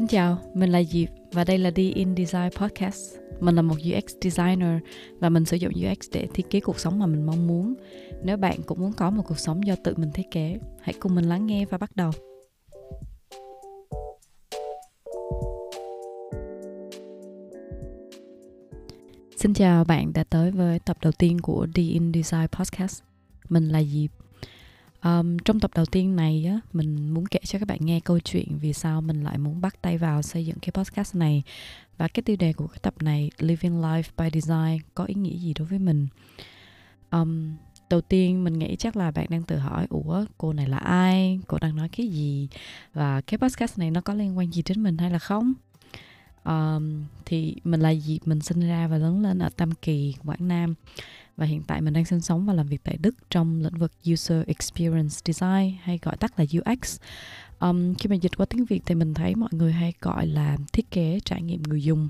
Xin chào, mình là Diệp và đây là The In Design Podcast. Mình là một UX designer và mình sử dụng UX để thiết kế cuộc sống mà mình mong muốn. Nếu bạn cũng muốn có một cuộc sống do tự mình thiết kế, hãy cùng mình lắng nghe và bắt đầu. Xin chào bạn đã tới với tập đầu tiên của The In Design Podcast. Mình là Diệp Um, trong tập đầu tiên này á, mình muốn kể cho các bạn nghe câu chuyện vì sao mình lại muốn bắt tay vào xây dựng cái podcast này. Và cái tiêu đề của cái tập này Living Life by Design có ý nghĩa gì đối với mình. Um, đầu tiên mình nghĩ chắc là bạn đang tự hỏi ủa cô này là ai? Cô đang nói cái gì? Và cái podcast này nó có liên quan gì đến mình hay là không? Um, thì mình là gì mình sinh ra và lớn lên ở tam kỳ quảng nam và hiện tại mình đang sinh sống và làm việc tại Đức trong lĩnh vực User Experience Design hay gọi tắt là UX. Um, khi mà dịch qua tiếng Việt thì mình thấy mọi người hay gọi là thiết kế trải nghiệm người dùng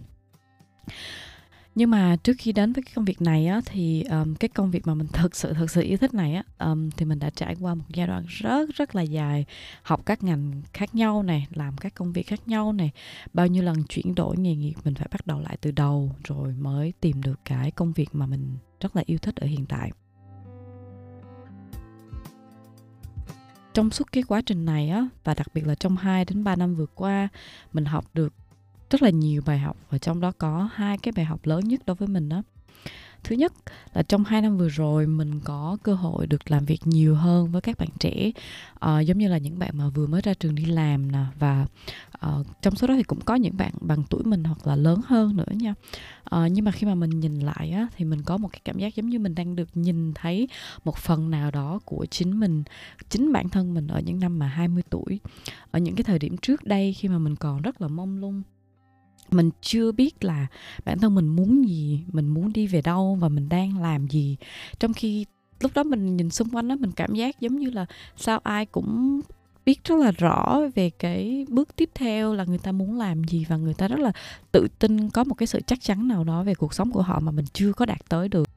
nhưng mà trước khi đến với cái công việc này á thì um, cái công việc mà mình thực sự thực sự yêu thích này á um, thì mình đã trải qua một giai đoạn rất rất là dài học các ngành khác nhau này làm các công việc khác nhau này bao nhiêu lần chuyển đổi nghề nghiệp mình phải bắt đầu lại từ đầu rồi mới tìm được cái công việc mà mình rất là yêu thích ở hiện tại. Trong suốt cái quá trình này á và đặc biệt là trong 2 đến 3 năm vừa qua mình học được rất là nhiều bài học và trong đó có hai cái bài học lớn nhất đối với mình đó. Thứ nhất là trong hai năm vừa rồi mình có cơ hội được làm việc nhiều hơn với các bạn trẻ. Uh, giống như là những bạn mà vừa mới ra trường đi làm nè và uh, trong số đó thì cũng có những bạn bằng tuổi mình hoặc là lớn hơn nữa nha. Uh, nhưng mà khi mà mình nhìn lại á, thì mình có một cái cảm giác giống như mình đang được nhìn thấy một phần nào đó của chính mình chính bản thân mình ở những năm mà 20 tuổi. Ở những cái thời điểm trước đây khi mà mình còn rất là mông lung mình chưa biết là bản thân mình muốn gì, mình muốn đi về đâu và mình đang làm gì. Trong khi lúc đó mình nhìn xung quanh đó mình cảm giác giống như là sao ai cũng biết rất là rõ về cái bước tiếp theo là người ta muốn làm gì và người ta rất là tự tin có một cái sự chắc chắn nào đó về cuộc sống của họ mà mình chưa có đạt tới được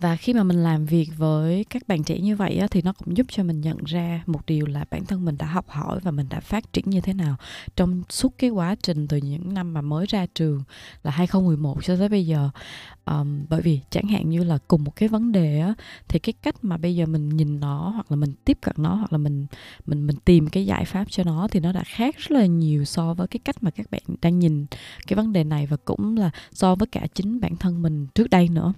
và khi mà mình làm việc với các bạn trẻ như vậy á, thì nó cũng giúp cho mình nhận ra một điều là bản thân mình đã học hỏi và mình đã phát triển như thế nào trong suốt cái quá trình từ những năm mà mới ra trường là 2011 cho tới bây giờ. Um, bởi vì chẳng hạn như là cùng một cái vấn đề á thì cái cách mà bây giờ mình nhìn nó hoặc là mình tiếp cận nó hoặc là mình mình mình tìm cái giải pháp cho nó thì nó đã khác rất là nhiều so với cái cách mà các bạn đang nhìn cái vấn đề này và cũng là so với cả chính bản thân mình trước đây nữa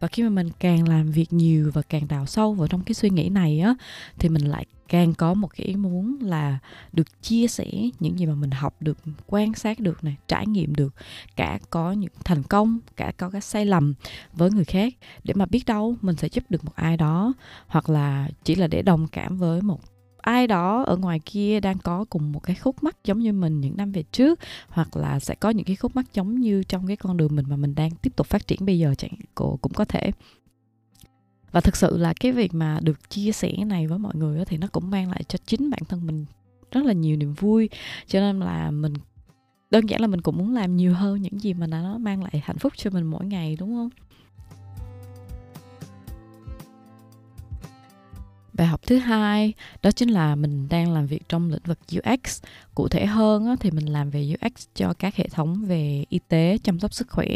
và khi mà mình càng làm việc nhiều và càng đào sâu vào trong cái suy nghĩ này á, thì mình lại càng có một cái ý muốn là được chia sẻ những gì mà mình học được, quan sát được này, trải nghiệm được, cả có những thành công, cả có cái sai lầm với người khác. Để mà biết đâu mình sẽ giúp được một ai đó, hoặc là chỉ là để đồng cảm với một ai đó ở ngoài kia đang có cùng một cái khúc mắc giống như mình những năm về trước, hoặc là sẽ có những cái khúc mắc giống như trong cái con đường mình mà mình đang tiếp tục phát triển bây giờ chẳng cũng có thể. Và thực sự là cái việc mà được chia sẻ này với mọi người thì nó cũng mang lại cho chính bản thân mình rất là nhiều niềm vui. Cho nên là mình, đơn giản là mình cũng muốn làm nhiều hơn những gì mà nó mang lại hạnh phúc cho mình mỗi ngày, đúng không? Bài học thứ hai đó chính là mình đang làm việc trong lĩnh vực UX cụ thể hơn thì mình làm về UX cho các hệ thống về y tế chăm sóc sức khỏe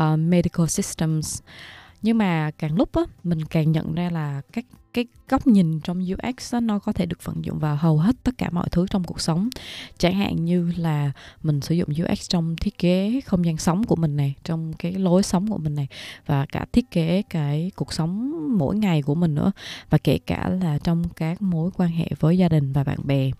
uh, medical systems nhưng mà càng lúc á mình càng nhận ra là các cái góc nhìn trong UX đó, nó có thể được vận dụng vào hầu hết tất cả mọi thứ trong cuộc sống. Chẳng hạn như là mình sử dụng UX trong thiết kế không gian sống của mình này trong cái lối sống của mình này và cả thiết kế cái cuộc sống mỗi ngày của mình nữa và kể cả là trong các mối quan hệ với gia đình và bạn bè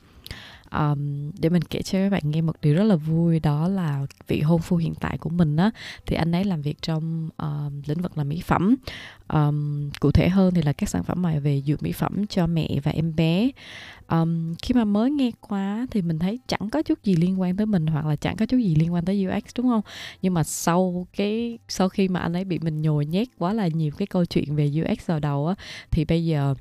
um, để mình kể cho các bạn nghe một điều rất là vui đó là vị hôn phu hiện tại của mình á thì anh ấy làm việc trong um, lĩnh vực là mỹ phẩm. Um, cụ thể hơn thì là các sản phẩm mà về dược mỹ phẩm cho mẹ và em bé. Um, khi mà mới nghe qua thì mình thấy chẳng có chút gì liên quan tới mình hoặc là chẳng có chút gì liên quan tới UX đúng không? Nhưng mà sau cái sau khi mà anh ấy bị mình nhồi nhét quá là nhiều cái câu chuyện về UX vào đầu á thì bây giờ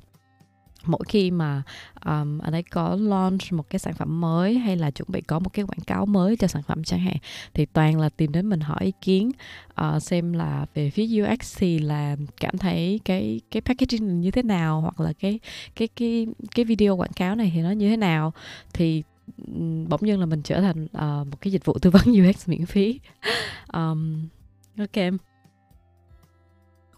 mỗi khi mà um, anh ấy có launch một cái sản phẩm mới hay là chuẩn bị có một cái quảng cáo mới cho sản phẩm chẳng hạn thì toàn là tìm đến mình hỏi ý kiến uh, xem là về phía UX thì là cảm thấy cái cái packaging như thế nào hoặc là cái cái cái cái video quảng cáo này thì nó như thế nào. Thì bỗng nhiên là mình trở thành uh, một cái dịch vụ tư vấn UX miễn phí. Um, ok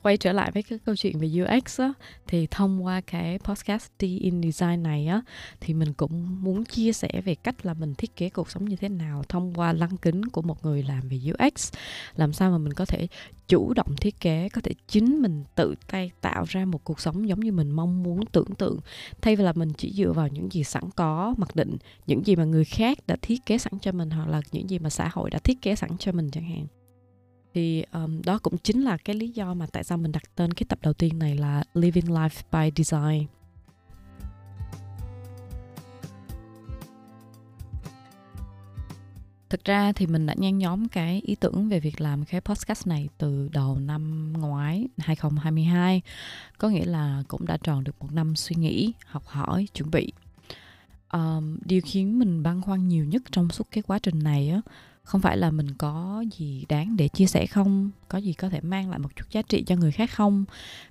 quay trở lại với cái câu chuyện về UX á, thì thông qua cái podcast D in Design này á thì mình cũng muốn chia sẻ về cách là mình thiết kế cuộc sống như thế nào thông qua lăng kính của một người làm về UX làm sao mà mình có thể chủ động thiết kế có thể chính mình tự tay tạo ra một cuộc sống giống như mình mong muốn tưởng tượng. Thay vì là mình chỉ dựa vào những gì sẵn có mặc định những gì mà người khác đã thiết kế sẵn cho mình hoặc là những gì mà xã hội đã thiết kế sẵn cho mình chẳng hạn thì um, đó cũng chính là cái lý do mà tại sao mình đặt tên cái tập đầu tiên này là Living Life by Design. Thực ra thì mình đã nhen nhóm cái ý tưởng về việc làm cái podcast này từ đầu năm ngoái 2022. Có nghĩa là cũng đã tròn được một năm suy nghĩ, học hỏi, chuẩn bị. Um, điều khiến mình băn khoăn nhiều nhất trong suốt cái quá trình này á không phải là mình có gì đáng để chia sẻ không? Có gì có thể mang lại một chút giá trị cho người khác không?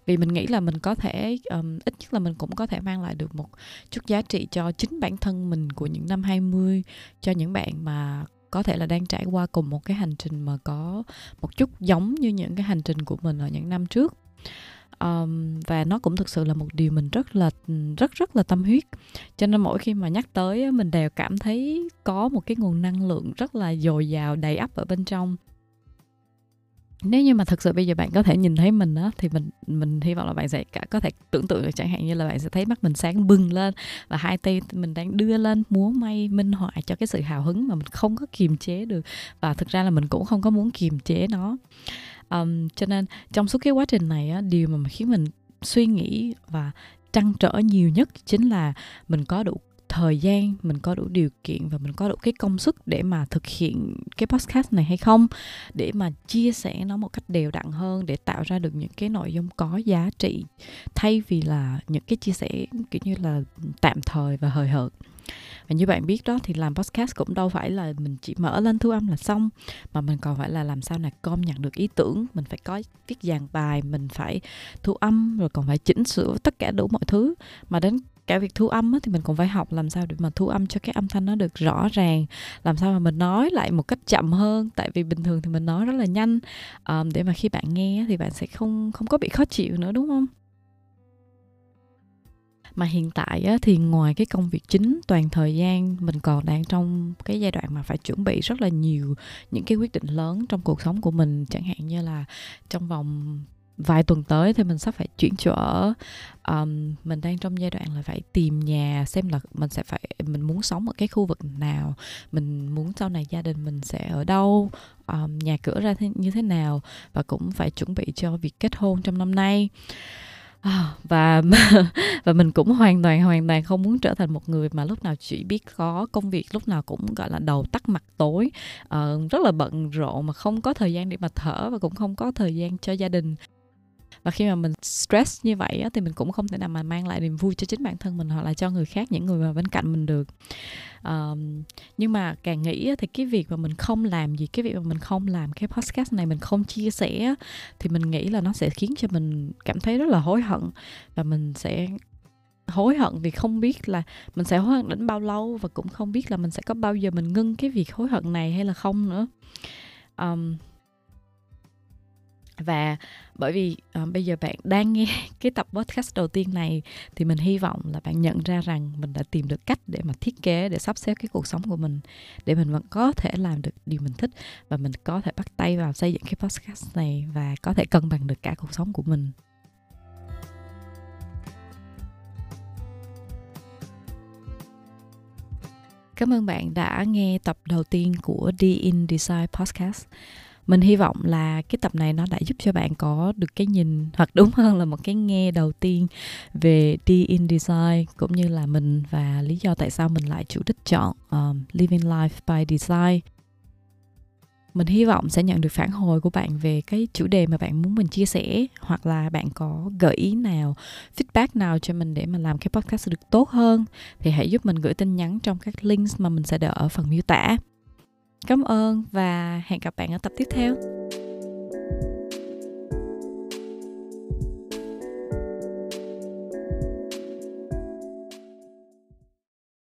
Vì mình nghĩ là mình có thể um, ít nhất là mình cũng có thể mang lại được một chút giá trị cho chính bản thân mình của những năm 20 cho những bạn mà có thể là đang trải qua cùng một cái hành trình mà có một chút giống như những cái hành trình của mình ở những năm trước um, và nó cũng thực sự là một điều mình rất là rất rất là tâm huyết. Cho nên mỗi khi mà nhắc tới mình đều cảm thấy có một cái nguồn năng lượng rất là dồi dào đầy ắp ở bên trong. Nếu như mà thực sự bây giờ bạn có thể nhìn thấy mình á thì mình mình hy vọng là bạn sẽ cả có thể tưởng tượng được chẳng hạn như là bạn sẽ thấy mắt mình sáng bừng lên và hai tay mình đang đưa lên múa may minh họa cho cái sự hào hứng mà mình không có kiềm chế được. Và thực ra là mình cũng không có muốn kiềm chế nó um, cho nên trong suốt cái quá trình này á điều mà khiến mình suy nghĩ và trăn trở nhiều nhất chính là mình có đủ thời gian mình có đủ điều kiện và mình có đủ cái công sức để mà thực hiện cái podcast này hay không? Để mà chia sẻ nó một cách đều đặn hơn để tạo ra được những cái nội dung có giá trị thay vì là những cái chia sẻ kiểu như là tạm thời và hời hợt và như bạn biết đó thì làm podcast cũng đâu phải là mình chỉ mở lên thu âm là xong mà mình còn phải là làm sao là com nhận được ý tưởng mình phải có viết dàn bài mình phải thu âm rồi còn phải chỉnh sửa tất cả đủ mọi thứ. Mà đến cả việc thu âm á, thì mình cũng phải học làm sao để mà thu âm cho cái âm thanh nó được rõ ràng làm sao mà mình nói lại một cách chậm hơn. Tại vì bình thường thì mình nói rất là nhanh um, để mà khi bạn nghe thì bạn sẽ không không có bị khó chịu nữa đúng không? Mà hiện tại á, thì ngoài cái công việc chính toàn thời gian mình còn đang trong cái giai đoạn mà phải chuẩn bị rất là nhiều những cái quyết định lớn trong cuộc sống của mình. Chẳng hạn như là trong vòng vài tuần tới thì mình sắp phải chuyển chỗ ở. Um, mình đang trong giai đoạn là phải tìm nhà xem là mình sẽ phải mình muốn sống ở cái khu vực nào mình muốn sau này gia đình mình sẽ ở đâu um, nhà cửa ra thế, như thế nào và cũng phải chuẩn bị cho việc kết hôn trong năm nay. À, và và mình cũng hoàn toàn hoàn toàn không muốn trở thành một người mà lúc nào chỉ biết có công việc lúc nào cũng gọi là đầu tắt mặt tối. Uh, rất là bận rộn mà không có thời gian để mà thở và cũng không có thời gian cho gia đình và khi mà mình stress như vậy á, thì mình cũng không thể nào mà mang lại niềm vui cho chính bản thân mình hoặc là cho người khác những người mà bên cạnh mình được. Um, nhưng mà càng nghĩ á, thì cái việc mà mình không làm gì cái việc mà mình không làm cái podcast này mình không chia sẻ á, thì mình nghĩ là nó sẽ khiến cho mình cảm thấy rất là hối hận. Và mình sẽ hối hận vì không biết là mình sẽ hối hận đến bao lâu và cũng không biết là mình sẽ có bao giờ mình ngưng cái việc hối hận này hay là không nữa. Um, và bởi vì uh, bây giờ bạn đang nghe cái tập podcast đầu tiên này thì mình hy vọng là bạn nhận ra rằng mình đã tìm được cách để mà thiết kế để sắp xếp cái cuộc sống của mình để mình vẫn có thể làm được điều mình thích và mình có thể bắt tay vào xây dựng cái podcast này và có thể cân bằng được cả cuộc sống của mình. Cảm ơn bạn đã nghe tập đầu tiên của D in Design Podcast mình hy vọng là cái tập này nó đã giúp cho bạn có được cái nhìn hoặc đúng hơn là một cái nghe đầu tiên về đi in design cũng như là mình và lý do tại sao mình lại chủ đích chọn um, living life by design. Mình hy vọng sẽ nhận được phản hồi của bạn về cái chủ đề mà bạn muốn mình chia sẻ hoặc là bạn có gợi ý nào feedback nào cho mình để mà làm cái podcast được tốt hơn thì hãy giúp mình gửi tin nhắn trong các links mà mình sẽ để ở phần miêu tả. Cảm ơn và hẹn gặp bạn ở tập tiếp theo.